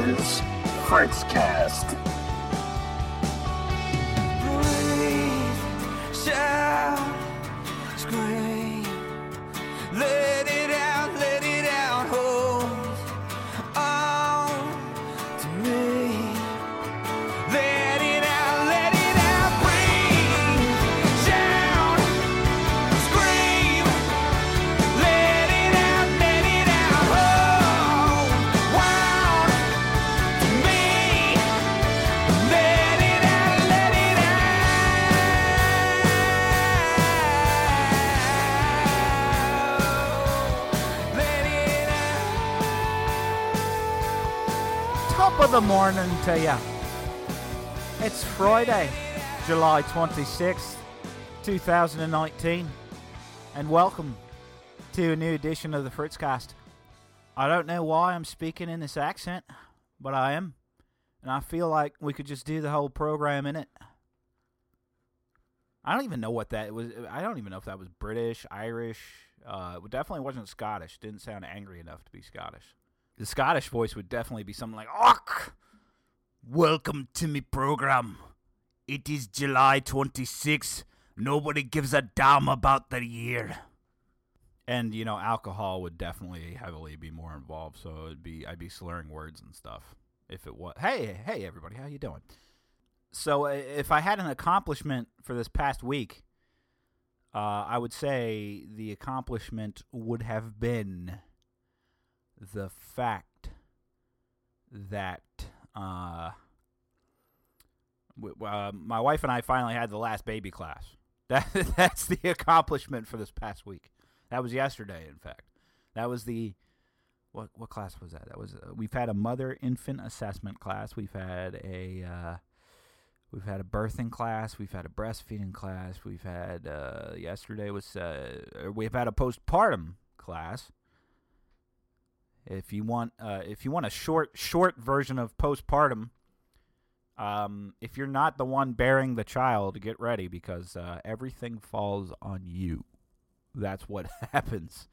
is Fritzcast. Top morning to you. It's Friday, July 26th, 2019, and welcome to a new edition of the Fritzcast. I don't know why I'm speaking in this accent, but I am, and I feel like we could just do the whole program in it. I don't even know what that was. I don't even know if that was British, Irish. Uh, it definitely wasn't Scottish. Didn't sound angry enough to be Scottish. The Scottish voice would definitely be something like, "Och, welcome to me program. It is July 26. Nobody gives a damn about the year." And you know, alcohol would definitely heavily be more involved. So it'd be I'd be slurring words and stuff. If it was, hey, hey, everybody, how you doing? So uh, if I had an accomplishment for this past week, uh, I would say the accomplishment would have been the fact that uh, w- uh, my wife and I finally had the last baby class. That that's the accomplishment for this past week. That was yesterday, in fact. That was the what what class was that? That was uh, we've had a mother infant assessment class. We've had a uh, we've had a birthing class. We've had a breastfeeding class. We've had uh, yesterday was uh, we've had a postpartum class. If you want, uh, if you want a short, short version of postpartum, um, if you're not the one bearing the child, get ready because uh, everything falls on you. That's what happens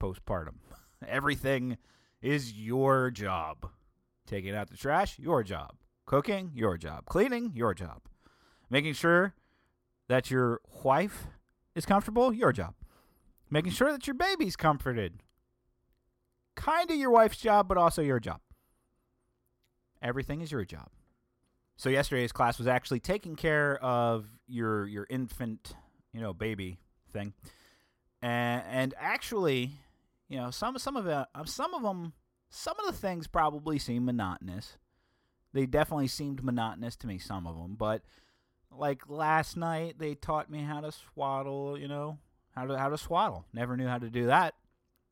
postpartum. Everything is your job. Taking out the trash, your job. Cooking, your job. Cleaning, your job. Making sure that your wife is comfortable, your job. Making sure that your baby's comforted, kind of your wife's job, but also your job. Everything is your job. So yesterday's class was actually taking care of your your infant, you know, baby thing, and and actually, you know, some some of it, uh, some of them, some of the things probably seem monotonous. They definitely seemed monotonous to me. Some of them, but like last night, they taught me how to swaddle. You know, how to how to swaddle. Never knew how to do that.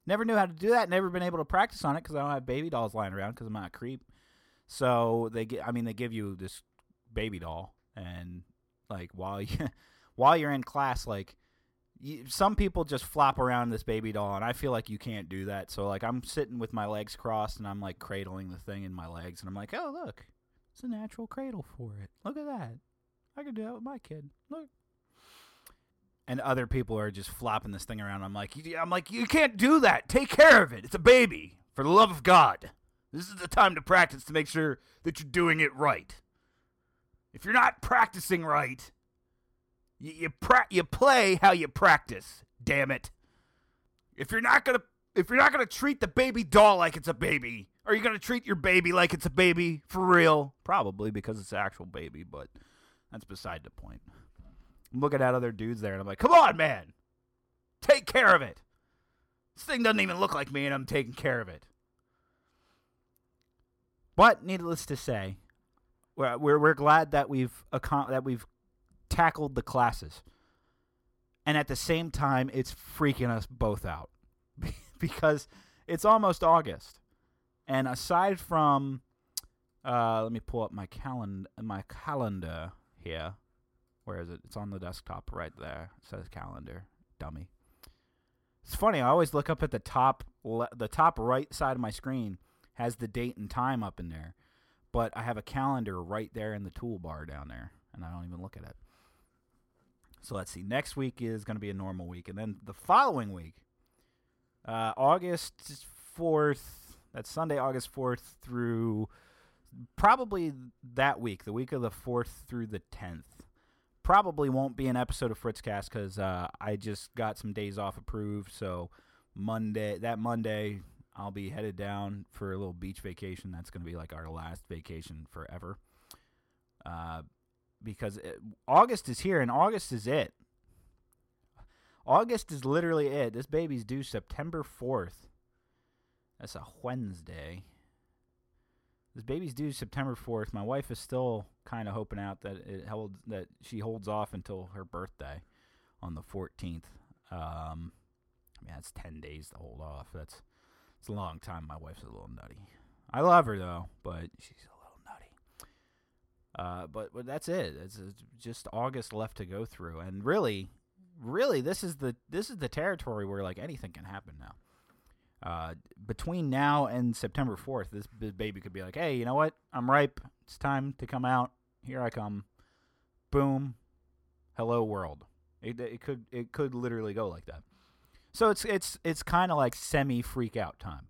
Never knew how to do that. Never been able to practice on it because I don't have baby dolls lying around because I'm not a creep. So they get, I mean, they give you this baby doll, and like while you, while you're in class, like you, some people just flop around this baby doll, and I feel like you can't do that. So like I'm sitting with my legs crossed, and I'm like cradling the thing in my legs, and I'm like, oh look, it's a natural cradle for it. Look at that. I could do that with my kid. Look. And other people are just flopping this thing around. I'm like, I'm like, you can't do that. Take care of it. It's a baby. For the love of God. This is the time to practice to make sure that you're doing it right. If you're not practicing right, you you, pra- you play how you practice. Damn it! If you're not gonna if you're not gonna treat the baby doll like it's a baby, are you gonna treat your baby like it's a baby for real? Probably because it's an actual baby, but that's beside the point. I'm looking at other dudes there, and I'm like, come on, man, take care of it. This thing doesn't even look like me, and I'm taking care of it. But needless to say, we're we're, we're glad that we've that we've tackled the classes, and at the same time, it's freaking us both out because it's almost August, and aside from, uh, let me pull up my calendar my calendar here. Where is it? It's on the desktop right there. It says calendar, dummy. It's funny. I always look up at the top, le- the top right side of my screen has the date and time up in there, but I have a calendar right there in the toolbar down there, and I don't even look at it. So let's see. Next week is going to be a normal week, and then the following week, uh, August fourth, That's Sunday, August 4th through probably that week, the week of the 4th through the 10th. Probably won't be an episode of Fritzcast because uh, I just got some days off approved. So Monday, that Monday, I'll be headed down for a little beach vacation. That's going to be like our last vacation forever. Uh, because it, August is here and August is it. August is literally it. This baby's due September 4th. That's a Wednesday. This baby's due September 4th. My wife is still kind of hoping out that it held that she holds off until her birthday on the 14th. Um, I mean, that's 10 days to hold off. That's it's a long time. My wife's a little nutty. I love her though, but she's a little nutty. Uh, but but that's it. It's, it's just August left to go through, and really, really, this is the this is the territory where like anything can happen now. Uh, between now and September fourth, this, this baby could be like, "Hey, you know what? I'm ripe. It's time to come out. Here I come." Boom. Hello world. It, it could it could literally go like that. So it's it's it's kind of like semi freak out time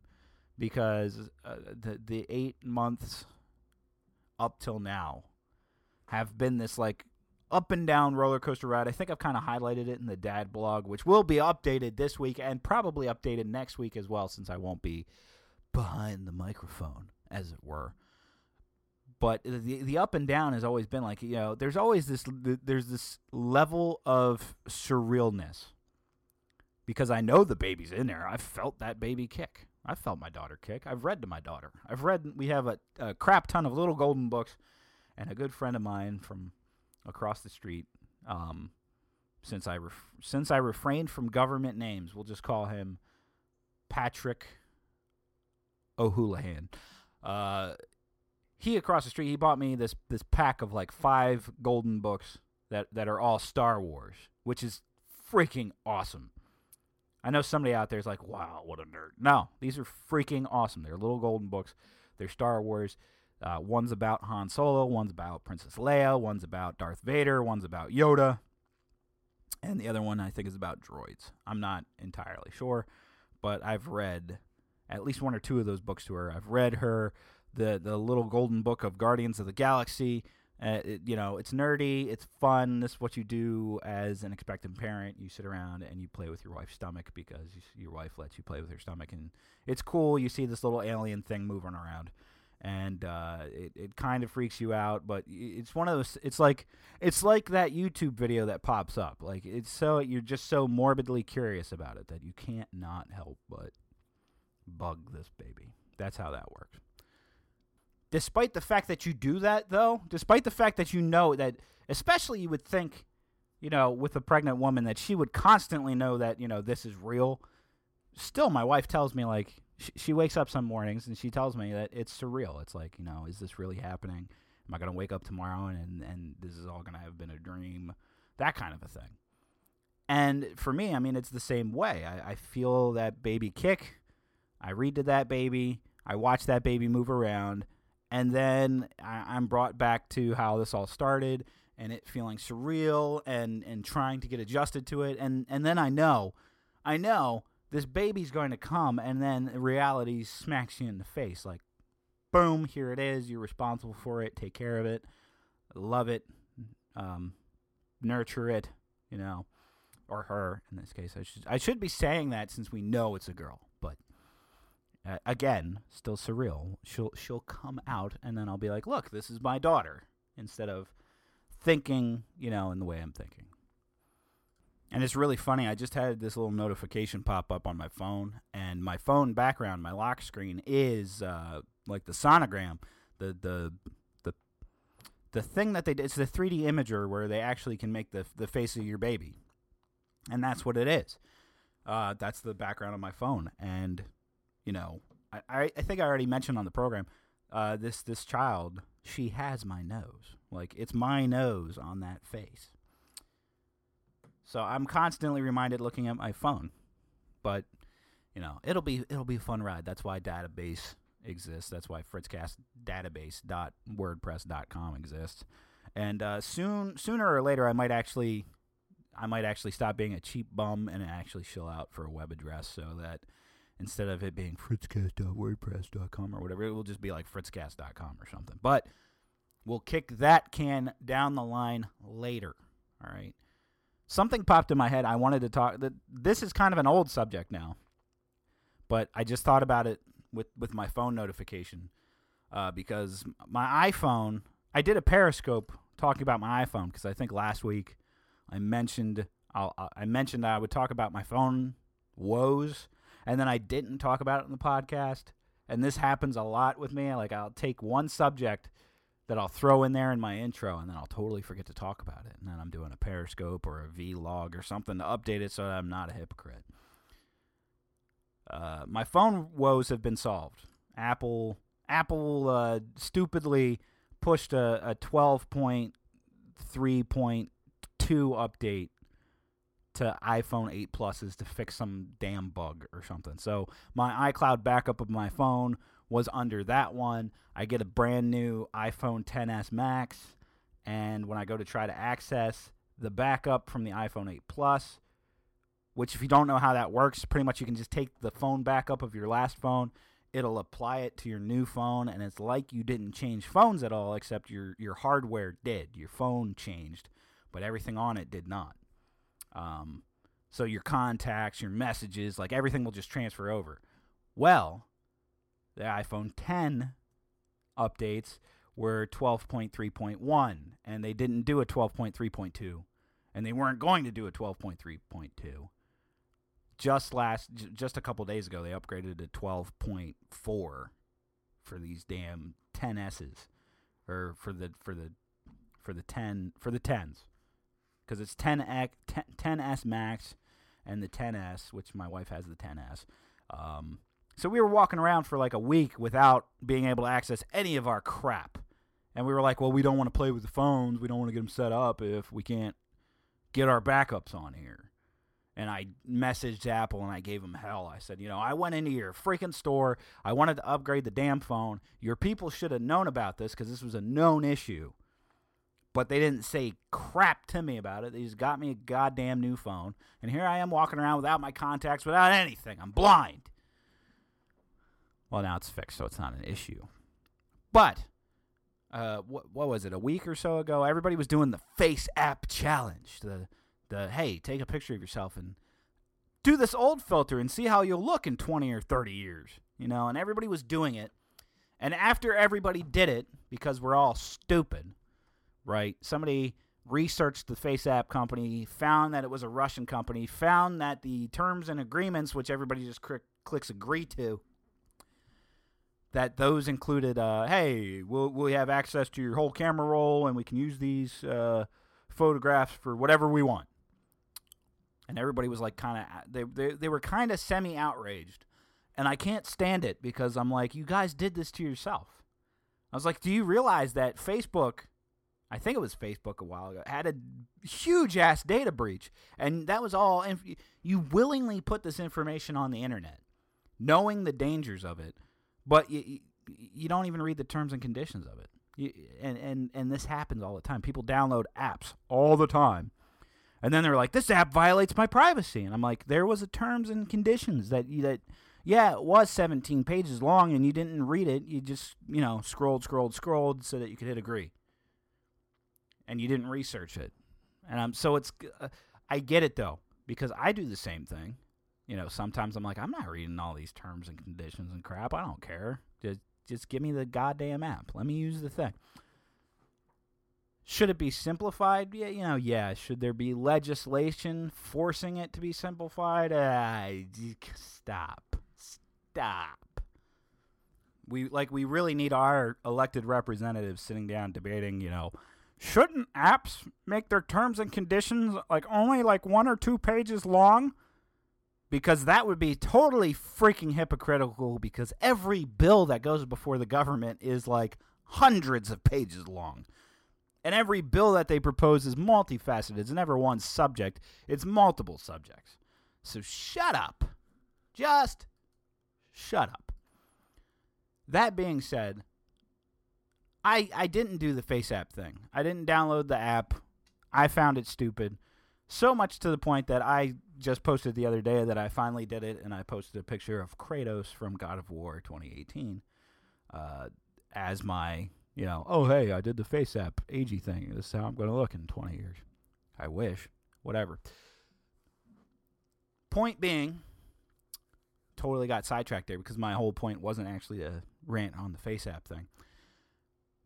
because uh, the the eight months up till now have been this like up and down roller coaster ride. I think I've kind of highlighted it in the dad blog, which will be updated this week and probably updated next week as well, since I won't be behind the microphone, as it were. But the the up and down has always been like you know, there's always this there's this level of surrealness because I know the baby's in there. I've felt that baby kick. I've felt my daughter kick. I've read to my daughter. I've read. We have a, a crap ton of little golden books, and a good friend of mine from across the street. Um, since I ref- since I refrained from government names, we'll just call him Patrick O'Houlihan. Uh, he across the street, he bought me this this pack of like five golden books that that are all Star Wars, which is freaking awesome. I know somebody out there is like, "Wow, what a nerd!" No, these are freaking awesome. They're little golden books. They're Star Wars. Uh, one's about Han Solo, one's about Princess Leia, one's about Darth Vader, one's about Yoda, and the other one I think is about droids. I'm not entirely sure, but I've read at least one or two of those books to her. I've read her the the little golden book of Guardians of the Galaxy. Uh, it, you know, it's nerdy, it's fun. This is what you do as an expectant parent. You sit around and you play with your wife's stomach because you, your wife lets you play with her stomach, and it's cool. You see this little alien thing moving around, and uh, it it kind of freaks you out. But it's one of those. It's like it's like that YouTube video that pops up. Like it's so you're just so morbidly curious about it that you can't not help but bug this baby. That's how that works despite the fact that you do that though despite the fact that you know that especially you would think you know with a pregnant woman that she would constantly know that you know this is real still my wife tells me like she, wakes up some mornings and she tells me that it's surreal. It's like you know is this really happening? Am i going to wake up tomorrow and and this is all going to have been a dream? That kind of a thing. And for me i mean it's the same way. I, I feel that baby kick. I read to that baby. I watch that baby move around. And then I, am brought back to how this all started and it feeling surreal and and trying to get adjusted to it. And and then I know I know this baby's going to come and then reality smacks you in the face. Like boom here it is. You're responsible for it. Take care of it. Love it. Um, nurture it you know or her in this case. I should I should be saying that since we know it's a girl but uh, again, still surreal. She'll she'll come out, and then I'll be like, "Look, this is my daughter," instead of thinking, you know, in the way I'm thinking. And it's really funny. I just had this little notification pop up on my phone, and my phone background, my lock screen, is uh, like the sonogram, the the the the thing that they did. It's the 3D imager where they actually can make the the face of your baby, and that's what it is. Uh, that's the background of my phone, and you know, I, I think I already mentioned on the program, uh, this this child, she has my nose. Like it's my nose on that face. So I'm constantly reminded looking at my phone. But, you know, it'll be it'll be a fun ride. That's why database exists. That's why Fritzcast database.wordpress.com exists. And uh, soon sooner or later I might actually I might actually stop being a cheap bum and actually shill out for a web address so that instead of it being fritzcast.wordpress.com or whatever. It will just be like fritzcast.com or something. But we'll kick that can down the line later. All right. Something popped in my head. I wanted to talk. That this is kind of an old subject now, but I just thought about it with with my phone notification uh, because my iPhone. I did a Periscope talking about my iPhone because I think last week I mentioned I'll, I mentioned I would talk about my phone woes, and then I didn't talk about it in the podcast. And this happens a lot with me. Like I'll take one subject that I'll throw in there in my intro, and then I'll totally forget to talk about it. And then I'm doing a Periscope or a vlog or something to update it so that I'm not a hypocrite. Uh, my phone woes have been solved. Apple Apple uh, stupidly pushed a, a 12.3.2 update to iPhone 8 pluses to fix some damn bug or something. So my iCloud backup of my phone was under that one. I get a brand new iPhone 10s Max, and when I go to try to access the backup from the iPhone 8 Plus, which if you don't know how that works, pretty much you can just take the phone backup of your last phone, it'll apply it to your new phone, and it's like you didn't change phones at all, except your your hardware did. Your phone changed, but everything on it did not. Um, so your contacts, your messages, like everything will just transfer over. Well, the iPhone 10 updates were 12.3.1, and they didn't do a 12.3.2, and they weren't going to do a 12.3.2. Just last, just a couple days ago, they upgraded to 12.4 for these damn 10s's, or for the for the for the 10 for the 10s because it's 10X, 10, 10S Max and the 10S, which my wife has the 10S. Um, so we were walking around for like a week without being able to access any of our crap. And we were like, well, we don't want to play with the phones. We don't want to get them set up if we can't get our backups on here. And I messaged Apple and I gave them hell. I said, you know, I went into your freaking store. I wanted to upgrade the damn phone. Your people should have known about this because this was a known issue but they didn't say crap to me about it. They just got me a goddamn new phone, and here I am walking around without my contacts, without anything. I'm blind. Well, now it's fixed, so it's not an issue. But uh, what what was it? A week or so ago, everybody was doing the Face App Challenge. The the hey, take a picture of yourself and do this old filter and see how you'll look in 20 or 30 years. You know, and everybody was doing it. And after everybody did it, because we're all stupid, right? Somebody researched the Face App company, found that it was a Russian company, found that the terms and agreements, which everybody just cr- clicks agree to, that those included, uh, hey, we'll, we have access to your whole camera roll and we can use these uh, photographs for whatever we want. And everybody was like, kind of, they, they, they were kind of semi outraged. And I can't stand it because I'm like, you guys did this to yourself. I was like, do you realize that Facebook I think it was Facebook a while ago, had a huge ass data breach. And that was all, inf- you willingly put this information on the internet, knowing the dangers of it, but you, you don't even read the terms and conditions of it. You, and, and, and this happens all the time. People download apps all the time. And then they're like, this app violates my privacy. And I'm like, there was a terms and conditions that, that yeah, it was 17 pages long and you didn't read it. You just, you know, scrolled, scrolled, scrolled so that you could hit agree and you didn't research it. And I'm so it's uh, I get it though because I do the same thing. You know, sometimes I'm like I'm not reading all these terms and conditions and crap. I don't care. Just just give me the goddamn app. Let me use the thing. Should it be simplified? Yeah, you know, yeah. Should there be legislation forcing it to be simplified? Uh, stop. Stop. We like we really need our elected representatives sitting down debating, you know, shouldn't apps make their terms and conditions like only like one or two pages long? Because that would be totally freaking hypocritical because every bill that goes before the government is like hundreds of pages long. And every bill that they propose is multifaceted. It's never one subject, it's multiple subjects. So shut up. Just shut up. That being said, I I didn't do the Face app thing. I didn't download the app. I found it stupid. So much to the point that I just posted the other day that I finally did it, and I posted a picture of Kratos from God of War 2018 uh, as my, you know, oh hey, I did the face app agey thing. This is how I'm going to look in 20 years. I wish. Whatever. Point being, totally got sidetracked there because my whole point wasn't actually a rant on the face app thing.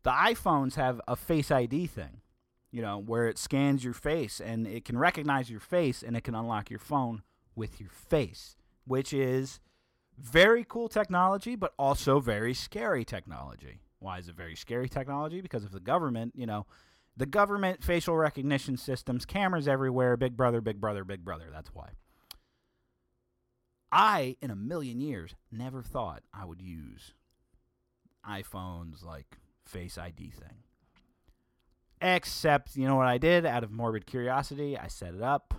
The iPhones have a face ID thing, you know, where it scans your face and it can recognize your face and it can unlock your phone with your face, which is very cool technology, but also very scary technology. Why is it very scary technology? Because of the government, you know, the government facial recognition systems, cameras everywhere, big brother, big brother, big brother. That's why. I, in a million years, never thought I would use iPhone's like Face ID thing. Except, you know what I did out of morbid curiosity? I set it up.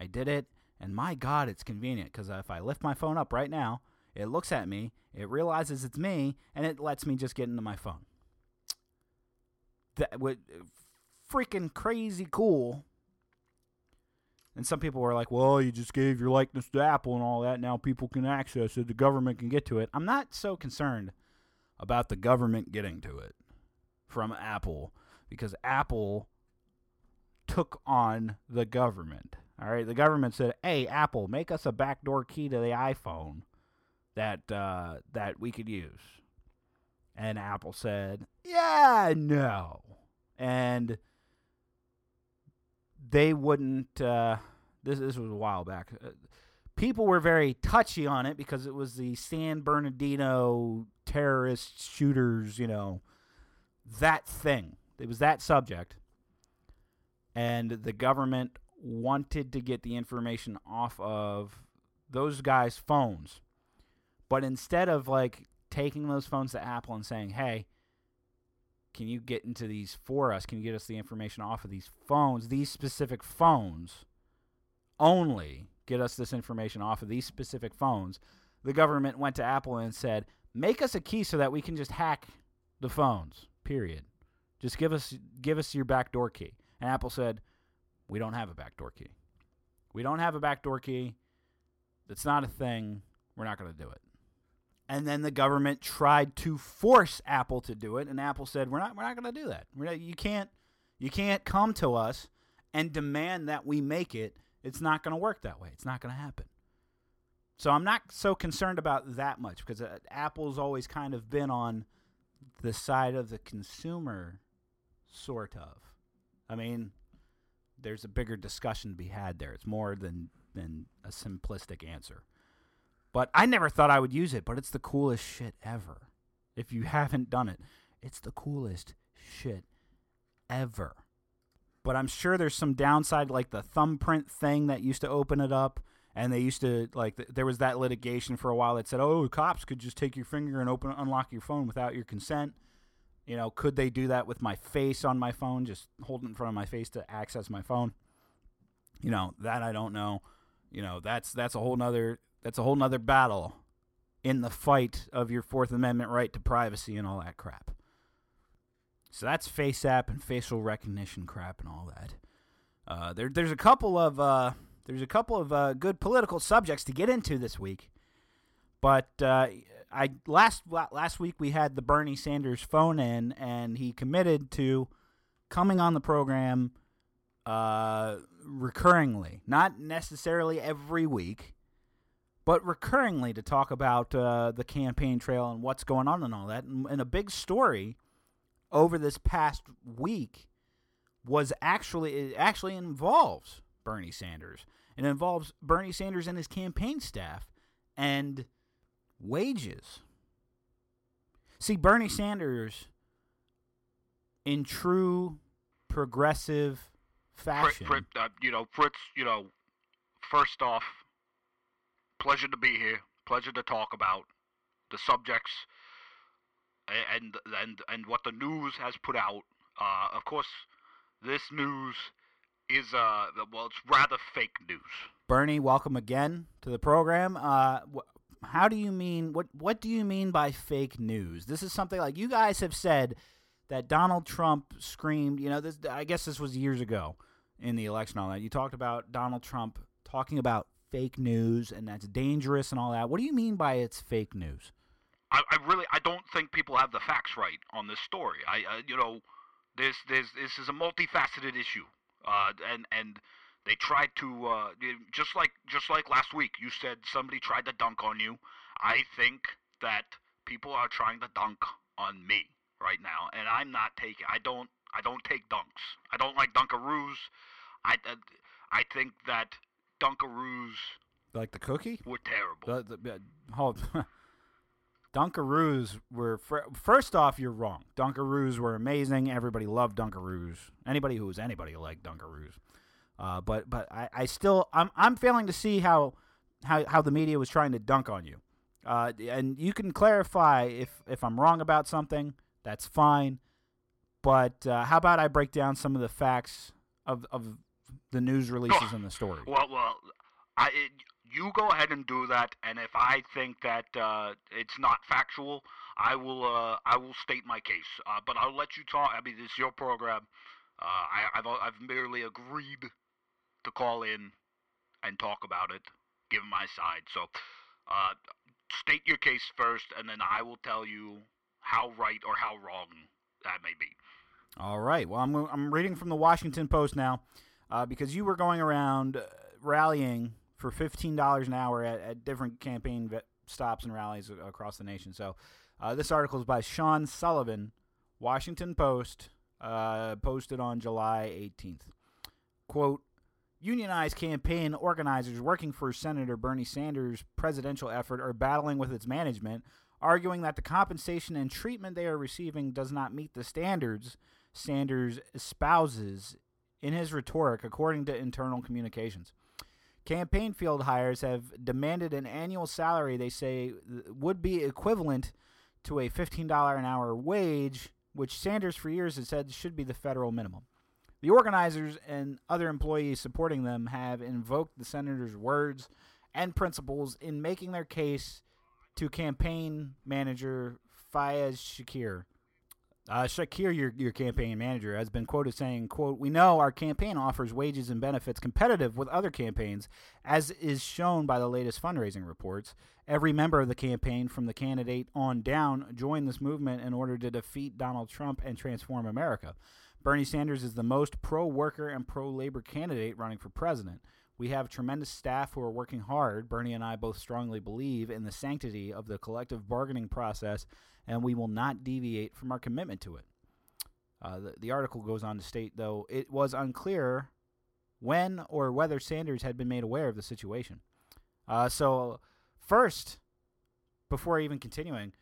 I did it. And my God, it's convenient because if I lift my phone up right now, it looks at me, it realizes it's me, and it lets me just get into my phone. That would uh, freaking crazy cool. And some people were like, well, you just gave your likeness to Apple and all that. Now people can access it. The government can get to it. I'm not so concerned about the government getting to it from Apple because Apple took on the government. All right, the government said, "Hey, Apple, make us a backdoor key to the iPhone that uh, that we could use." And Apple said, "Yeah, no," and they wouldn't. Uh, this this was a while back. Uh, people were very touchy on it because it was the San Bernardino terrorist shooters, you know, that thing. It was that subject. And the government wanted to get the information off of those guys' phones. But instead of like taking those phones to Apple and saying, hey, can you get into these for us? Can you get us the information off of these phones, these specific phones only? Get us this information off of these specific phones. The government went to Apple and said, make us a key so that we can just hack the phones. Period. Just give us give us your backdoor key. And Apple said, we don't have a backdoor key. We don't have a backdoor key. It's not a thing. We're not going to do it. And then the government tried to force Apple to do it, and Apple said, "We're not. We're not going to do that. Not, you can't. You can't come to us and demand that we make it. It's not going to work that way. It's not going to happen." So I'm not so concerned about that much because uh, Apple's always kind of been on the side of the consumer, sort of. I mean, there's a bigger discussion to be had there. It's more than than a simplistic answer. But I never thought I would use it, but it's the coolest shit ever. If you haven't done it, it's the coolest shit ever. But I'm sure there's some downside like the thumbprint thing that used to open it up and they used to like th- there was that litigation for a while that said, "Oh, cops could just take your finger and open unlock your phone without your consent." You know, could they do that with my face on my phone, just hold it in front of my face to access my phone? You know, that I don't know. You know, that's that's a whole nother that's a whole nother battle in the fight of your Fourth Amendment right to privacy and all that crap. So that's face app and facial recognition crap and all that. Uh, there, there's a couple of uh, there's a couple of uh, good political subjects to get into this week, but uh, I last last week we had the Bernie Sanders phone in, and he committed to coming on the program uh, recurringly, not necessarily every week, but recurringly to talk about uh, the campaign trail and what's going on and all that. And, and a big story over this past week was actually it actually involves Bernie Sanders. It involves Bernie Sanders and his campaign staff and wages. See, Bernie Sanders, in true progressive fashion, Fritz, uh, you know, Fritz, you know, first off, pleasure to be here. Pleasure to talk about the subjects and and and what the news has put out. Uh, of course, this news is uh well, it's rather fake news. Bernie, welcome again to the program. Uh, how do you mean what What do you mean by fake news? This is something like you guys have said that Donald Trump screamed. You know, this I guess this was years ago in the election. All that you talked about Donald Trump talking about fake news and that's dangerous and all that. What do you mean by it's fake news? I, I really I don't think people have the facts right on this story. I uh, you know this this this is a multifaceted issue, uh, and and they tried to uh, just like just like last week. You said somebody tried to dunk on you. I think that people are trying to dunk on me right now, and I'm not taking. I don't I don't take dunks. I don't like dunkaroos. I uh, I think that dunkaroos Like the cookie? were terrible. The, the, uh, hold. Dunkaroos were fir- first off. You're wrong. Dunkaroos were amazing. Everybody loved Dunkaroos. Anybody who was anybody liked Dunkaroos. Uh, but but I, I still I'm I'm failing to see how how how the media was trying to dunk on you. Uh, and you can clarify if if I'm wrong about something. That's fine. But uh, how about I break down some of the facts of of the news releases in the story? Well, well, I it, you go ahead and do that, and if I think that uh, it's not factual, I will uh, I will state my case. Uh, but I'll let you talk. I mean, it's your program. Uh, I, I've I've merely agreed to call in and talk about it, give my side. So, uh, state your case first, and then I will tell you how right or how wrong that may be. All right. Well, I'm I'm reading from the Washington Post now, uh, because you were going around uh, rallying for fifteen dollars an hour at, at different campaign stops and rallies across the nation. So, uh, this article is by Sean Sullivan, Washington Post, uh, posted on July 18th. Quote. Unionized campaign organizers working for Senator Bernie Sanders' presidential effort are battling with its management, arguing that the compensation and treatment they are receiving does not meet the standards Sanders espouses in his rhetoric, according to internal communications. Campaign field hires have demanded an annual salary they say would be equivalent to a $15 an hour wage, which Sanders for years has said should be the federal minimum. The organizers and other employees supporting them have invoked the senator's words and principles in making their case to campaign manager Faiz Shakir. Uh, Shakir, your, your campaign manager, has been quoted saying, quote, We know our campaign offers wages and benefits competitive with other campaigns, as is shown by the latest fundraising reports. Every member of the campaign, from the candidate on down, joined this movement in order to defeat Donald Trump and transform America. Bernie Sanders is the most pro worker and pro labor candidate running for president. We have tremendous staff who are working hard. Bernie and I both strongly believe in the sanctity of the collective bargaining process, and we will not deviate from our commitment to it. Uh, the, the article goes on to state, though, it was unclear when or whether Sanders had been made aware of the situation. Uh, so, first, before even continuing,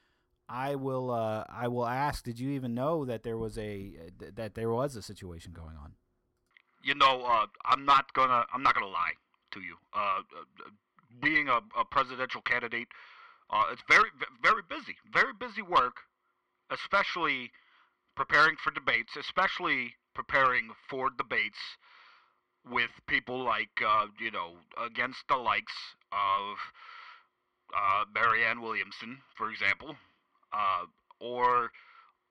I will uh, I will ask: Did you even know that there was a that there was a situation going on? you know, uh, I'm not gonna I'm not gonna lie to you. Uh, uh, being a, a presidential candidate, uh, it's very very busy, very busy work, especially preparing for debates, especially preparing for debates with people like uh, you know against the likes of uh, Marianne Williamson, for example, uh, or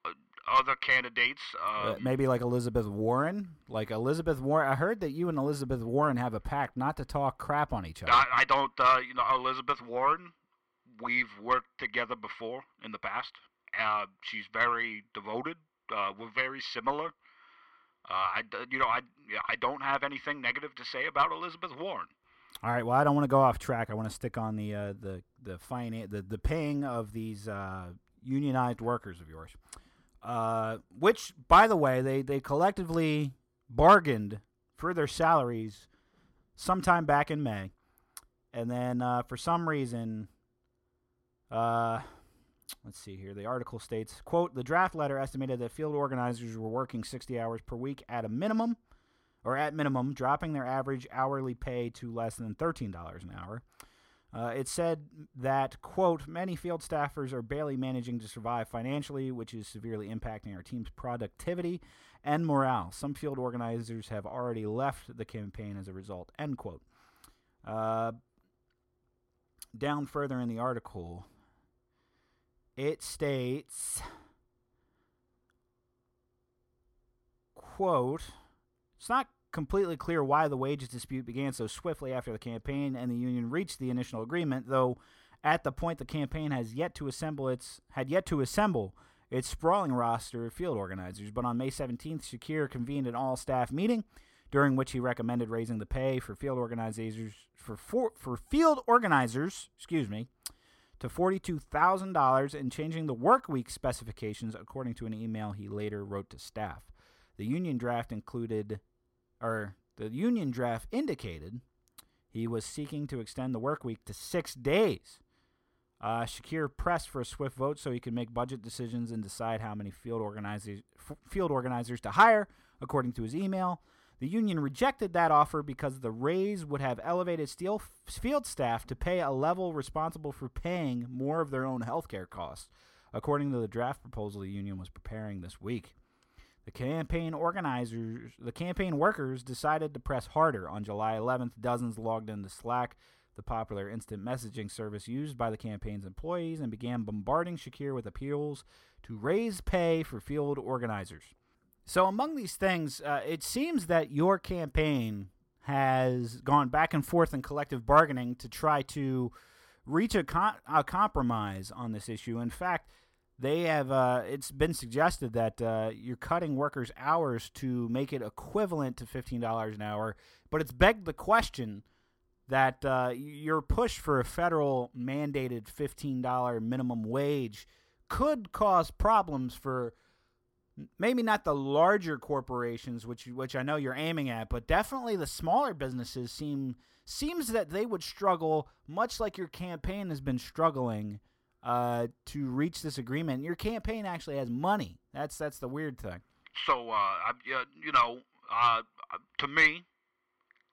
uh, other candidates. Uh, Um, maybe like Elizabeth Warren. Like Elizabeth Warren. I heard that you and Elizabeth Warren have a pact not to talk crap on each other. I, I don't, uh, you know, Elizabeth Warren. We've worked together before in the past. Uh, she's very devoted. Uh, we're very similar. Uh, I, you know, I, yeah, I don't have anything negative to say about Elizabeth Warren. All right. Well, I don't want to go off track. I want to stick on the uh, the the finan- the the paying of these uh, unionized workers of yours. Uh, which, by the way, they they collectively bargained for their salaries sometime back in May, and then uh, for some reason, uh, let's see here. The article states, "quote The draft letter estimated that field organizers were working 60 hours per week at a minimum." or at minimum, dropping their average hourly pay to less than $13 an hour. Uh, it said that, quote, many field staffers are barely managing to survive financially, which is severely impacting our team's productivity and morale. Some field organizers have already left the campaign as a result, end quote. Uh, down further in the article, it states, quote, it's not completely clear why the wages dispute began so swiftly after the campaign and the union reached the initial agreement, though at the point the campaign has yet to assemble its had yet to assemble its sprawling roster of field organizers. But on May 17th, Shakir convened an all-staff meeting during which he recommended raising the pay for field organizers for for, for field organizers, excuse me, to $42,000 and changing the work week specifications according to an email he later wrote to staff. The union draft included or the union draft indicated he was seeking to extend the work week to 6 days. Uh, Shakir pressed for a swift vote so he could make budget decisions and decide how many field organizers f- field organizers to hire, according to his email. The union rejected that offer because the raise would have elevated steel field staff to pay a level responsible for paying more of their own health care costs, according to the draft proposal the union was preparing this week. The campaign organizers, the campaign workers decided to press harder. On July 11th, dozens logged into Slack, the popular instant messaging service used by the campaign's employees, and began bombarding Shakir with appeals to raise pay for field organizers. So, among these things, uh, it seems that your campaign has gone back and forth in collective bargaining to try to reach a, con- a compromise on this issue. In fact, they have. Uh, it's been suggested that uh, you're cutting workers' hours to make it equivalent to fifteen dollars an hour, but it's begged the question that uh, your push for a federal mandated fifteen dollar minimum wage could cause problems for maybe not the larger corporations, which which I know you're aiming at, but definitely the smaller businesses seem seems that they would struggle, much like your campaign has been struggling uh, to reach this agreement. Your campaign actually has money. That's that's the weird thing. So, uh, I, you know, uh, to me,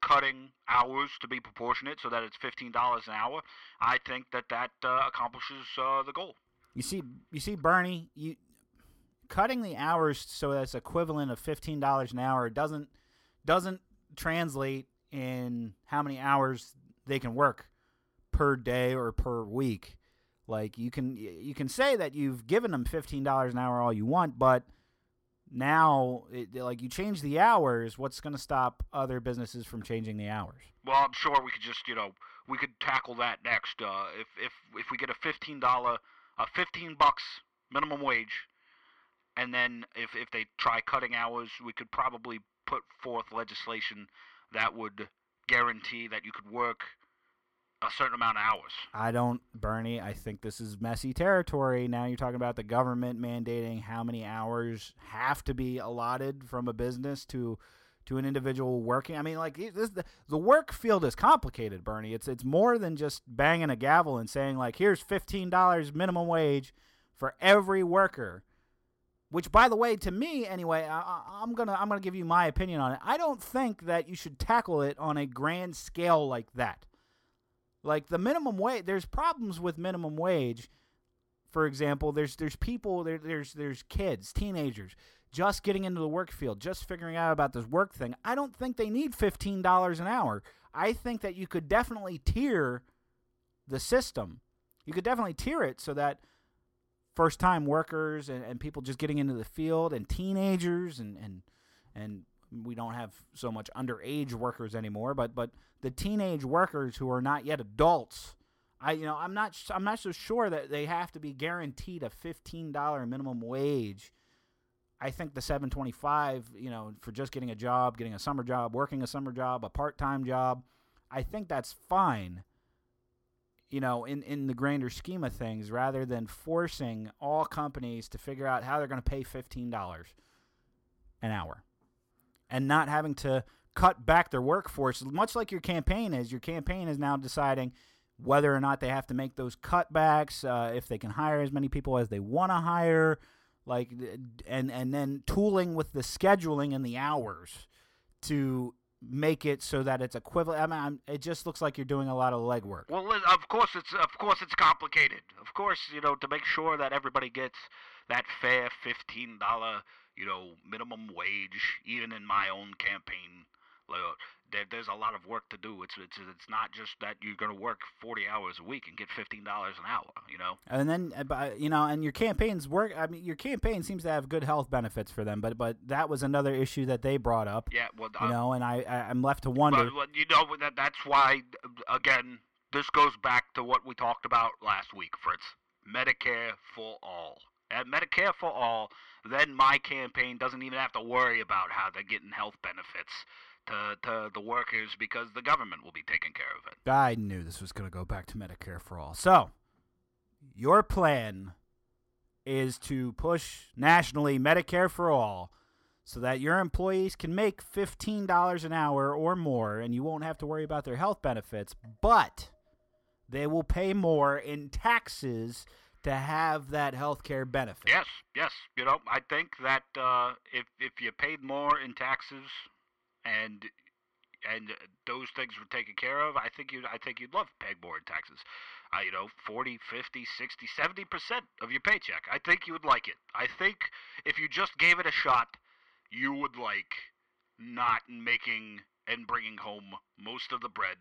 cutting hours to be proportionate so that it's fifteen dollars an hour, I think that that uh, accomplishes uh, the goal. You see, you see, Bernie, you cutting the hours so that's equivalent of fifteen dollars an hour doesn't doesn't translate in how many hours they can work per day or per week. Like you can you can say that you've given them fifteen dollars an hour all you want, but now it, like you change the hours. What's going to stop other businesses from changing the hours? Well, I'm sure we could just, you know, we could tackle that next. Uh, if if if we get a fifteen dollar, a fifteen bucks minimum wage, and then if if they try cutting hours, we could probably put forth legislation that would guarantee that you could work a certain amount of hours. I don't, Bernie. I think this is messy territory. Now you're talking about the government mandating how many hours have to be allotted from a business to to an individual working. I mean, like this, the, the work field is complicated, Bernie. It's it's more than just banging a gavel and saying like, here's fifteen dollars minimum wage for every worker. Which, by the way, to me anyway, I, I'm gonna I'm gonna give you my opinion on it. I don't think that you should tackle it on a grand scale like that. Like the minimum wage, there's problems with minimum wage. For example, there's there's people there, there's there's kids, teenagers, just getting into the work field, just figuring out about this work thing. I don't think they need fifteen dollars an hour. I think that you could definitely tier the system. You could definitely tier it so that first time workers and, and people just getting into the field and teenagers and, and and we don't have so much underage workers anymore, but but the teenage workers who are not yet adults, I you know I'm not I'm not so sure that they have to be guaranteed a fifteen dollar minimum wage. I think the seven twenty five, you know, for just getting a job, getting a summer job, working a summer job, a part time job, I think that's fine. You know, in in the grander scheme of things, rather than forcing all companies to figure out how they're going to pay fifteen dollars an hour and not having to cut back their workforce, much like your campaign is. Your campaign is now deciding whether or not they have to make those cutbacks, uh, if they can hire as many people as they want to hire, like, and and then tooling with the scheduling and the hours to make it so that it's equivalent. I mean, I'm, it just looks like you're doing a lot of legwork. Well, of course it's of course it's complicated. Of course, you know, to make sure that everybody gets that fair fifteen dollar, you know, minimum wage, even in my own campaign, like, uh, there, there's a lot of work to do. It's it's it's not just that you're going to work 40 hours a week and get $15 an hour. You know. And then, uh, but, you know, and your campaigns work. I mean, your campaign seems to have good health benefits for them, but but that was another issue that they brought up. Yeah. Well. You uh, know, and I, I I'm left to wonder. But, but, you know that that's why again this goes back to what we talked about last week, Fritz. Medicare for all. At Medicare for all, then my campaign doesn't even have to worry about how they're getting health benefits to, to the workers because the government will be taking care of it. I knew this was going to go back to Medicare for all. So, your plan is to push nationally Medicare for all so that your employees can make $15 an hour or more and you won't have to worry about their health benefits, but they will pay more in taxes to have that health care benefit. Yes, yes. You know, I think that uh, if if you paid more in taxes and and those things were taken care of, I think you I think you'd love in taxes. Uh, you know, 40, 50, 60, 70% of your paycheck. I think you would like it. I think if you just gave it a shot, you would like not making and bringing home most of the bread.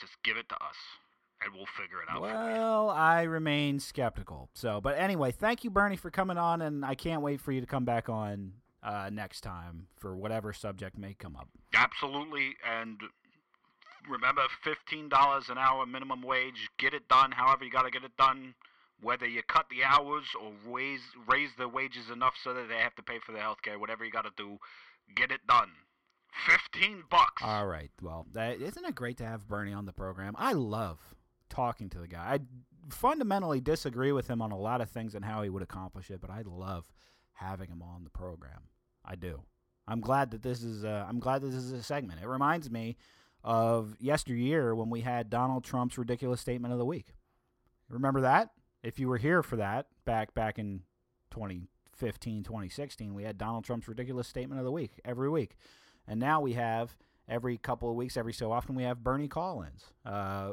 Just give it to us and we'll figure it out. Well, I remain skeptical. So, but anyway, thank you, Bernie, for coming on, and I can't wait for you to come back on uh, next time for whatever subject may come up. Absolutely, and remember, fifteen dollars an hour minimum wage. Get it done. However, you got to get it done. Whether you cut the hours or raise raise the wages enough so that they have to pay for their health care, whatever you got to do, get it done. Fifteen bucks. All right. Well, that, isn't it great to have Bernie on the program? I love talking to the guy. I fundamentally disagree with him on a lot of things and how he would accomplish it, but I love having him on the program. I do. I'm glad that this is. Uh, I'm glad that this is a segment. It reminds me of yesteryear when we had Donald Trump's ridiculous statement of the week. Remember that? If you were here for that back back in 2015, 2016, we had Donald Trump's ridiculous statement of the week every week, and now we have every couple of weeks, every so often, we have Bernie call-ins. Uh,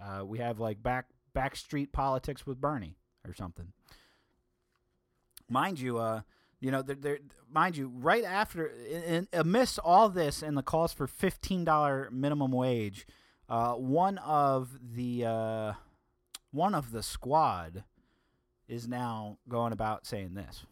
uh, we have like back backstreet politics with Bernie or something. Mind you, uh, you know, there, there, mind you, right after, in, in, amidst all this and the calls for fifteen dollar minimum wage, uh, one of the uh, one of the squad is now going about saying this.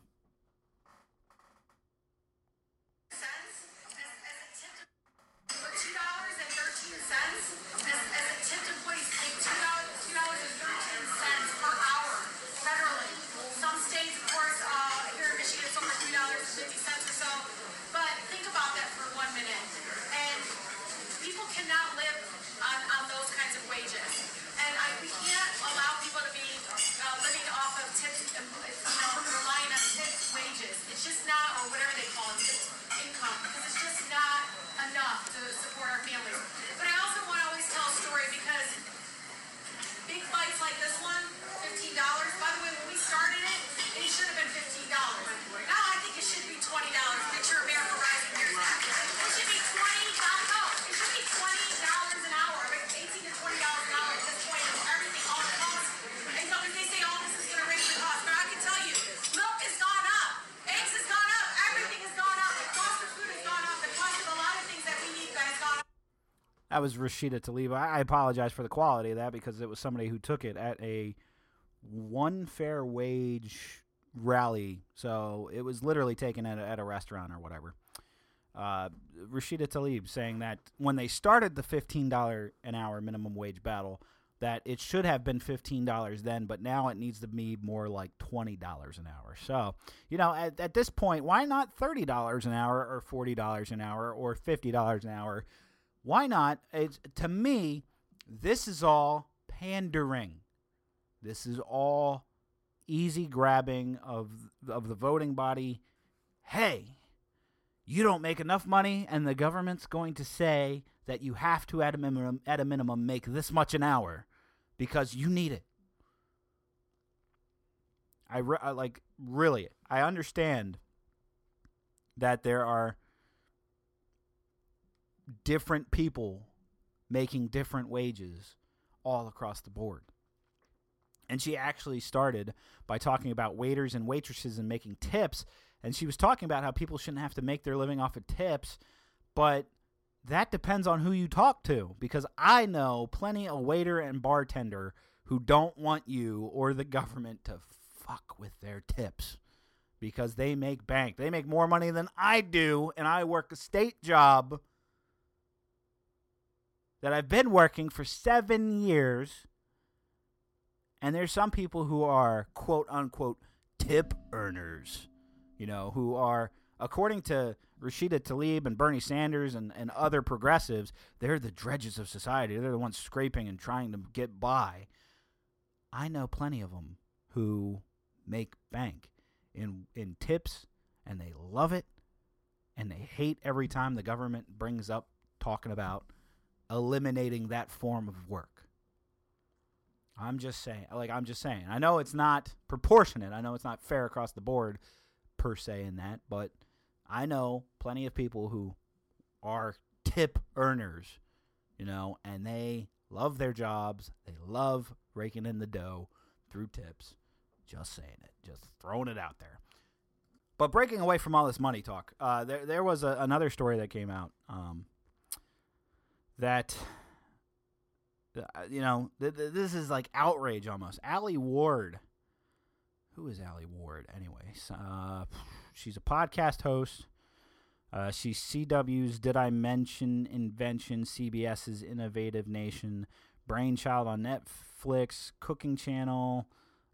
That was Rashida Tlaib. I apologize for the quality of that because it was somebody who took it at a one fair wage rally. So it was literally taken at a, at a restaurant or whatever. Uh, Rashida Tlaib saying that when they started the $15 an hour minimum wage battle, that it should have been $15 then, but now it needs to be more like $20 an hour. So, you know, at, at this point, why not $30 an hour or $40 an hour or $50 an hour? Why not? It's, to me, this is all pandering. This is all easy grabbing of of the voting body. Hey, you don't make enough money, and the government's going to say that you have to, at a minimum, at a minimum, make this much an hour because you need it. I, re- I like really. I understand that there are different people making different wages all across the board. And she actually started by talking about waiters and waitresses and making tips. And she was talking about how people shouldn't have to make their living off of tips, but that depends on who you talk to because I know plenty of waiter and bartender who don't want you or the government to fuck with their tips because they make bank. They make more money than I do and I work a state job that I've been working for 7 years. And there's some people who are quote unquote tip earners, you know, who are according to Rashida Tlaib and Bernie Sanders and, and other progressives, they're the dredges of society. They're the ones scraping and trying to get by. I know plenty of them who make bank in in tips and they love it and they hate every time the government brings up talking about eliminating that form of work. I'm just saying, like I'm just saying. I know it's not proportionate. I know it's not fair across the board per se in that, but I know plenty of people who are tip earners, you know, and they love their jobs. They love raking in the dough through tips. Just saying it, just throwing it out there. But breaking away from all this money talk, uh, there there was a, another story that came out um, that uh, you know th- th- this is like outrage almost. Allie Ward, who is Allie Ward anyway? Uh, she's a podcast host. Uh, she's CW's Did I Mention Invention, CBS's Innovative Nation, Brainchild on Netflix, Cooking Channel,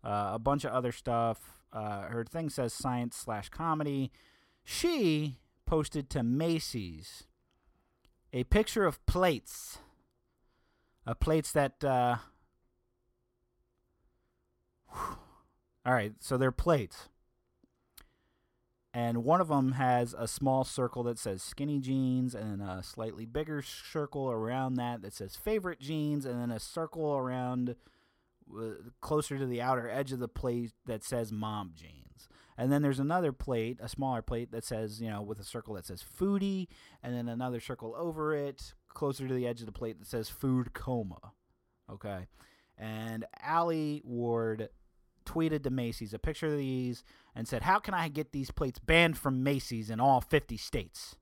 uh, a bunch of other stuff. Uh, her thing says science slash comedy. She posted to Macy's a picture of plates, uh, plates that. Uh, all right, so they're plates. And one of them has a small circle that says skinny jeans and a slightly bigger circle around that that says favorite jeans and then a circle around uh, closer to the outer edge of the plate that says mom jeans and then there's another plate a smaller plate that says you know with a circle that says foodie and then another circle over it closer to the edge of the plate that says food coma okay and Allie Ward tweeted to Macy's a picture of these and said, How can I get these plates banned from Macy's in all 50 states?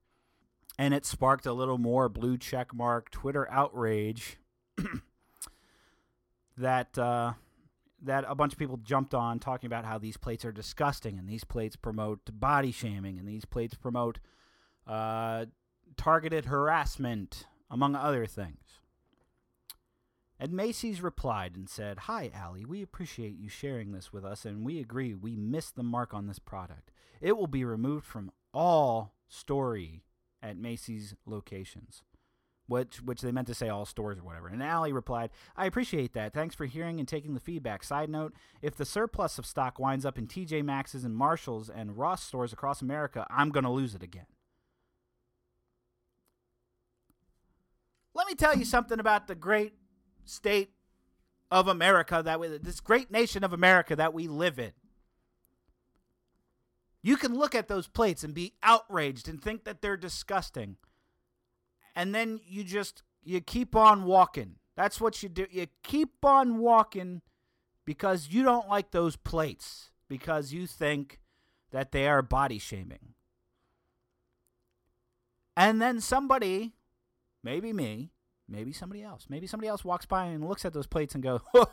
And it sparked a little more blue check mark Twitter outrage that uh, that a bunch of people jumped on talking about how these plates are disgusting and these plates promote body shaming and these plates promote uh, targeted harassment, among other things. And Macy's replied and said, Hi, Allie. We appreciate you sharing this with us, and we agree we missed the mark on this product. It will be removed from all story at Macy's locations. Which, which they meant to say all stores or whatever. And Allie replied, I appreciate that. Thanks for hearing and taking the feedback. Side note, if the surplus of stock winds up in TJ Maxx's and Marshall's and Ross stores across America, I'm going to lose it again. Let me tell you something about the great state of America that we, this great nation of America that we live in. You can look at those plates and be outraged and think that they're disgusting. And then you just you keep on walking. That's what you do. You keep on walking because you don't like those plates because you think that they are body shaming. And then somebody, maybe me, maybe somebody else, maybe somebody else walks by and looks at those plates and goes,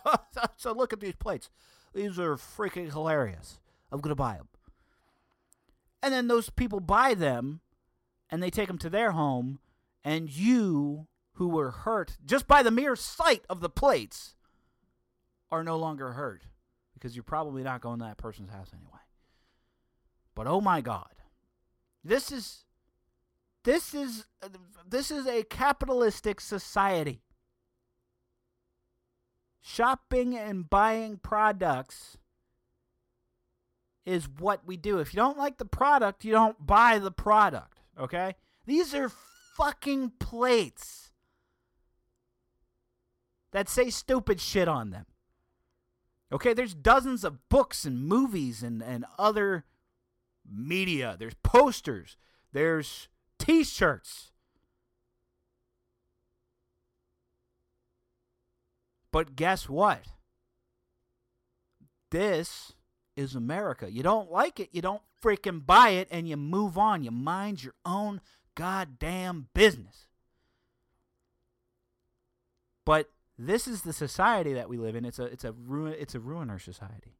"So look at these plates. These are freaking hilarious. I'm gonna buy them." And then those people buy them, and they take them to their home, and you, who were hurt just by the mere sight of the plates, are no longer hurt because you're probably not going to that person's house anyway. But oh my God, this is this is this is a capitalistic society. Shopping and buying products is what we do. If you don't like the product, you don't buy the product, okay? These are fucking plates that say stupid shit on them. Okay, there's dozens of books and movies and, and other media. There's posters. There's t shirts. But guess what? This is America. You don't like it, you don't freaking buy it, and you move on. You mind your own goddamn business. But this is the society that we live in. It's a it's a ruin it's a ruiner society.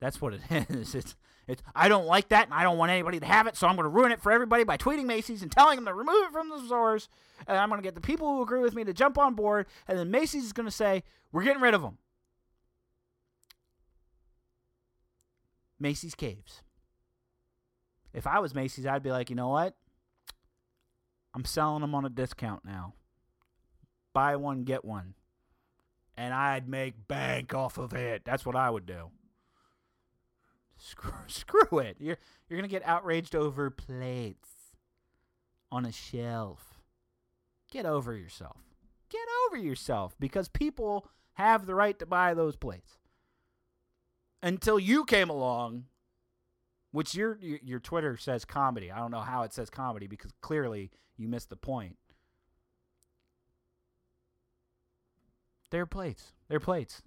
That's what it is. It's it's I don't like that and I don't want anybody to have it, so I'm going to ruin it for everybody by tweeting Macy's and telling them to remove it from the stores. And I'm going to get the people who agree with me to jump on board, and then Macy's is going to say we're getting rid of them. Macy's caves. If I was Macy's, I'd be like, you know what? I'm selling them on a discount now. Buy one, get one. And I'd make bank off of it. That's what I would do. Screw, screw it. You're you're gonna get outraged over plates on a shelf. Get over yourself. Get over yourself because people have the right to buy those plates. Until you came along, which your your, Twitter says comedy. I don't know how it says comedy because clearly you missed the point. They're plates. They're plates.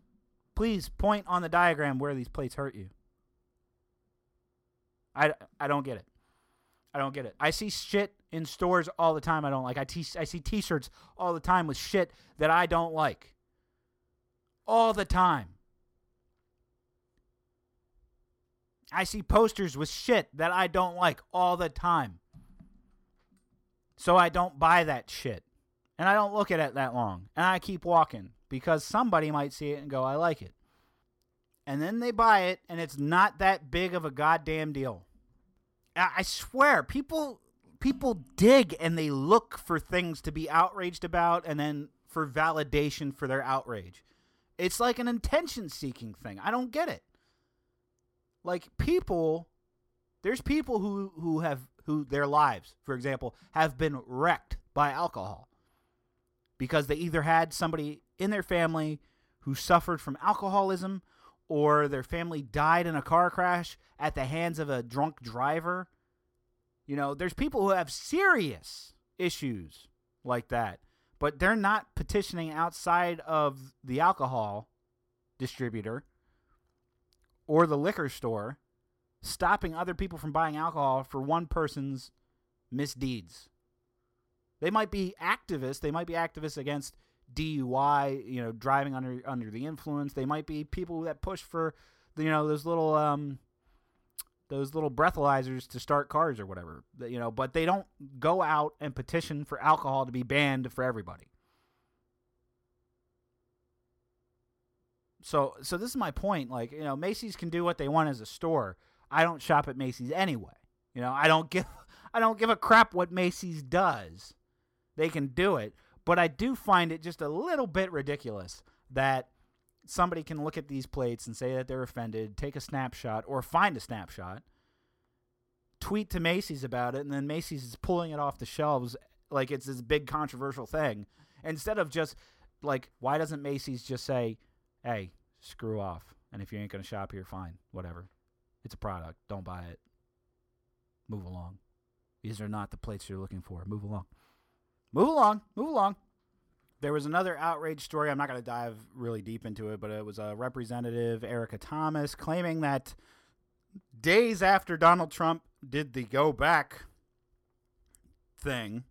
Please point on the diagram where these plates hurt you. I, I don't get it. I don't get it. I see shit in stores all the time I don't like. I, I see t shirts all the time with shit that I don't like. All the time. I see posters with shit that I don't like all the time. So I don't buy that shit. And I don't look at it that long. And I keep walking because somebody might see it and go, I like it and then they buy it and it's not that big of a goddamn deal. I swear, people people dig and they look for things to be outraged about and then for validation for their outrage. It's like an intention seeking thing. I don't get it. Like people there's people who who have who their lives, for example, have been wrecked by alcohol because they either had somebody in their family who suffered from alcoholism or their family died in a car crash at the hands of a drunk driver. You know, there's people who have serious issues like that, but they're not petitioning outside of the alcohol distributor or the liquor store, stopping other people from buying alcohol for one person's misdeeds. They might be activists, they might be activists against DUI, you know, driving under under the influence. They might be people that push for, you know, those little um, those little breathalyzers to start cars or whatever. You know, but they don't go out and petition for alcohol to be banned for everybody. So so this is my point. Like you know, Macy's can do what they want as a store. I don't shop at Macy's anyway. You know, I don't give I don't give a crap what Macy's does. They can do it, but I do find it just a little bit ridiculous that somebody can look at these plates and say that they're offended, take a snapshot or find a snapshot, tweet to Macy's about it, and then Macy's is pulling it off the shelves like it's this big controversial thing. Instead of just like, why doesn't Macy's just say, hey, screw off. And if you ain't going to shop here, fine. Whatever. It's a product. Don't buy it. Move along. These are not the plates you're looking for. Move along. Move along. Move along. There was another outrage story. I'm not going to dive really deep into it, but it was a representative, Erica Thomas, claiming that days after Donald Trump did the go back thing,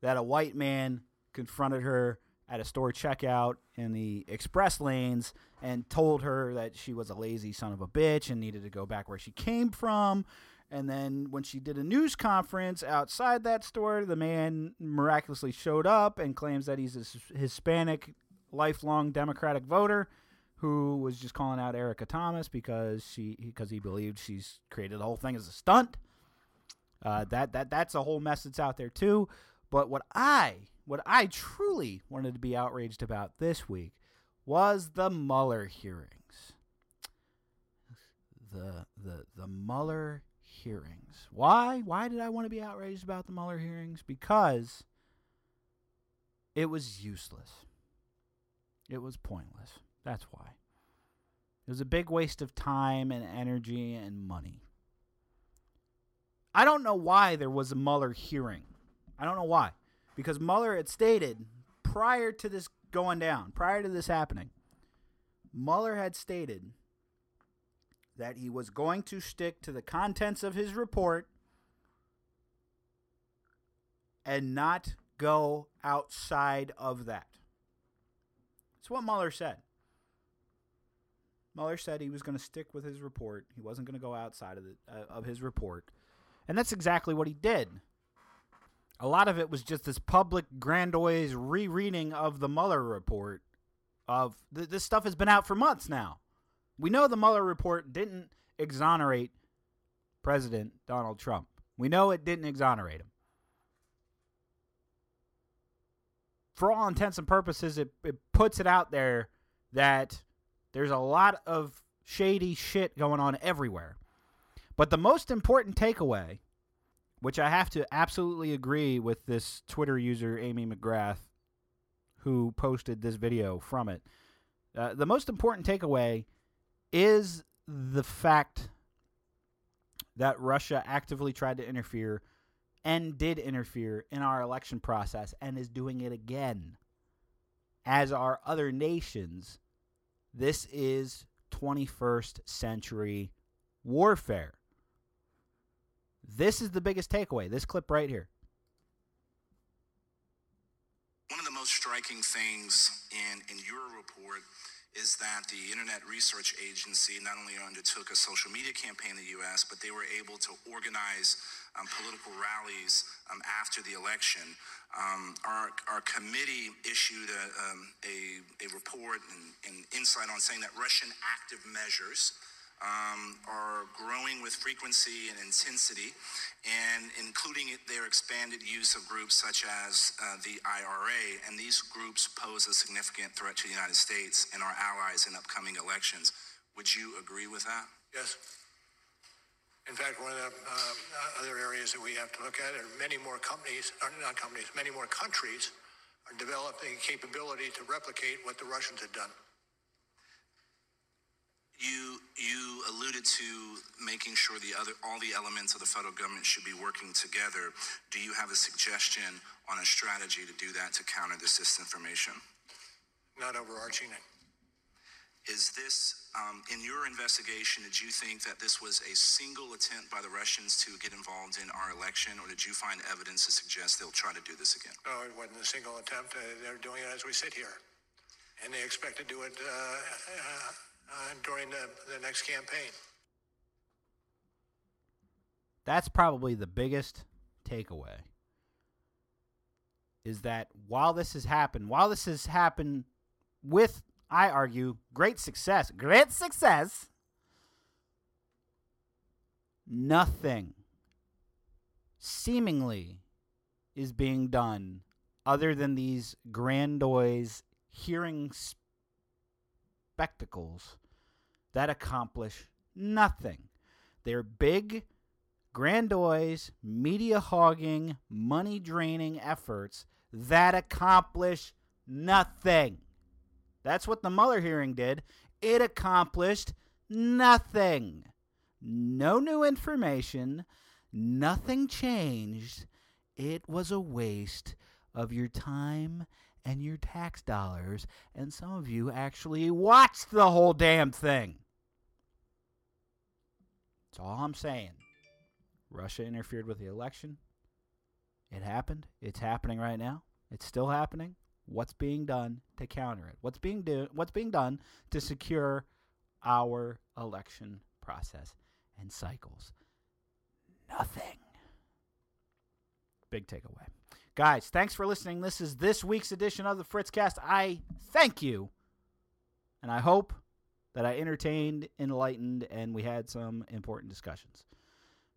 that a white man confronted her at a store checkout in the express lanes and told her that she was a lazy son of a bitch and needed to go back where she came from. And then when she did a news conference outside that store, the man miraculously showed up and claims that he's a Hispanic, lifelong Democratic voter who was just calling out Erica Thomas because she because he believed she's created the whole thing as a stunt. Uh, that that that's a whole mess that's out there too. But what I what I truly wanted to be outraged about this week was the Mueller hearings. The the the Mueller hearings. Why? Why did I want to be outraged about the Mueller hearings? Because it was useless. It was pointless. That's why. It was a big waste of time and energy and money. I don't know why there was a Mueller hearing. I don't know why. Because Mueller had stated prior to this going down, prior to this happening, Mueller had stated that he was going to stick to the contents of his report and not go outside of that. That's what Mueller said. Mueller said he was going to stick with his report. He wasn't going to go outside of the, uh, of his report, and that's exactly what he did. A lot of it was just this public grandiose rereading of the Mueller report. Of th- this stuff has been out for months now. We know the Mueller report didn't exonerate President Donald Trump. We know it didn't exonerate him. For all intents and purposes, it, it puts it out there that there's a lot of shady shit going on everywhere. But the most important takeaway, which I have to absolutely agree with this Twitter user, Amy McGrath, who posted this video from it, uh, the most important takeaway is the fact that Russia actively tried to interfere and did interfere in our election process and is doing it again. As are other nations, this is 21st century warfare. This is the biggest takeaway. This clip right here. One of the most striking things in, in your report is that the Internet Research Agency not only undertook a social media campaign in the U.S., but they were able to organize um, political rallies um, after the election. Um, our, our committee issued a, um, a, a report and, and insight on saying that Russian active measures um, are growing with frequency and intensity, and including their expanded use of groups such as uh, the IRA. And these groups pose a significant threat to the United States and our allies in upcoming elections. Would you agree with that? Yes. In fact, one of the uh, other areas that we have to look at are many more companies, or not companies, many more countries are developing capability to replicate what the Russians had done. You you alluded to making sure the other all the elements of the federal government should be working together. Do you have a suggestion on a strategy to do that to counter this disinformation? Not overarching it. Is this um, in your investigation? Did you think that this was a single attempt by the Russians to get involved in our election, or did you find evidence to suggest they'll try to do this again? No, it wasn't a single attempt. Uh, they're doing it as we sit here. And they expect to do it uh, uh, uh, during the, the next campaign. That's probably the biggest takeaway. Is that while this has happened, while this has happened with, I argue, great success, great success, nothing seemingly is being done other than these grandiose hearing spectacles that accomplish nothing. They're big, grandiose, media hogging, money draining efforts that accomplish nothing. That's what the Mueller hearing did. It accomplished nothing. No new information, nothing changed. It was a waste of your time and your tax dollars, and some of you actually watched the whole damn thing. That's all I'm saying. Russia interfered with the election. It happened. It's happening right now. It's still happening. What's being done to counter it? What's being do what's being done to secure our election process and cycles? Nothing. Big takeaway. Guys, thanks for listening. This is this week's edition of the Fritzcast. I thank you. And I hope that I entertained, enlightened, and we had some important discussions.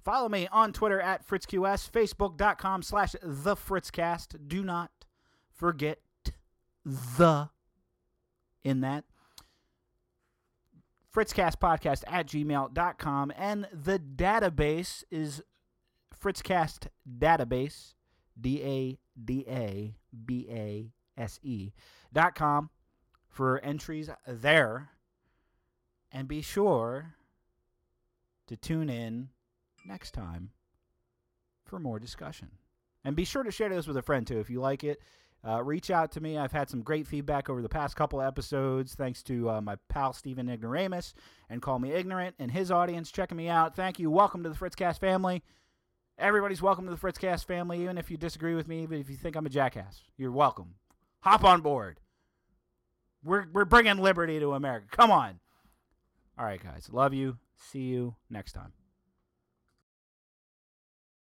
Follow me on Twitter at FritzQS, Facebook.com slash The Fritzcast. Do not forget the in that. Fritzcast podcast at gmail.com. And the database is Fritzcast dadabase, D A D A B A S E dot com for entries there. And be sure to tune in next time for more discussion. And be sure to share this with a friend too if you like it. Uh, reach out to me. I've had some great feedback over the past couple episodes, thanks to uh, my pal Stephen Ignoramus and Call Me Ignorant and his audience checking me out. Thank you. Welcome to the Fritzcast family. Everybody's welcome to the Fritzcast family, even if you disagree with me, even if you think I'm a jackass. You're welcome. Hop on board. We're we're bringing liberty to America. Come on. All right, guys. Love you. See you next time.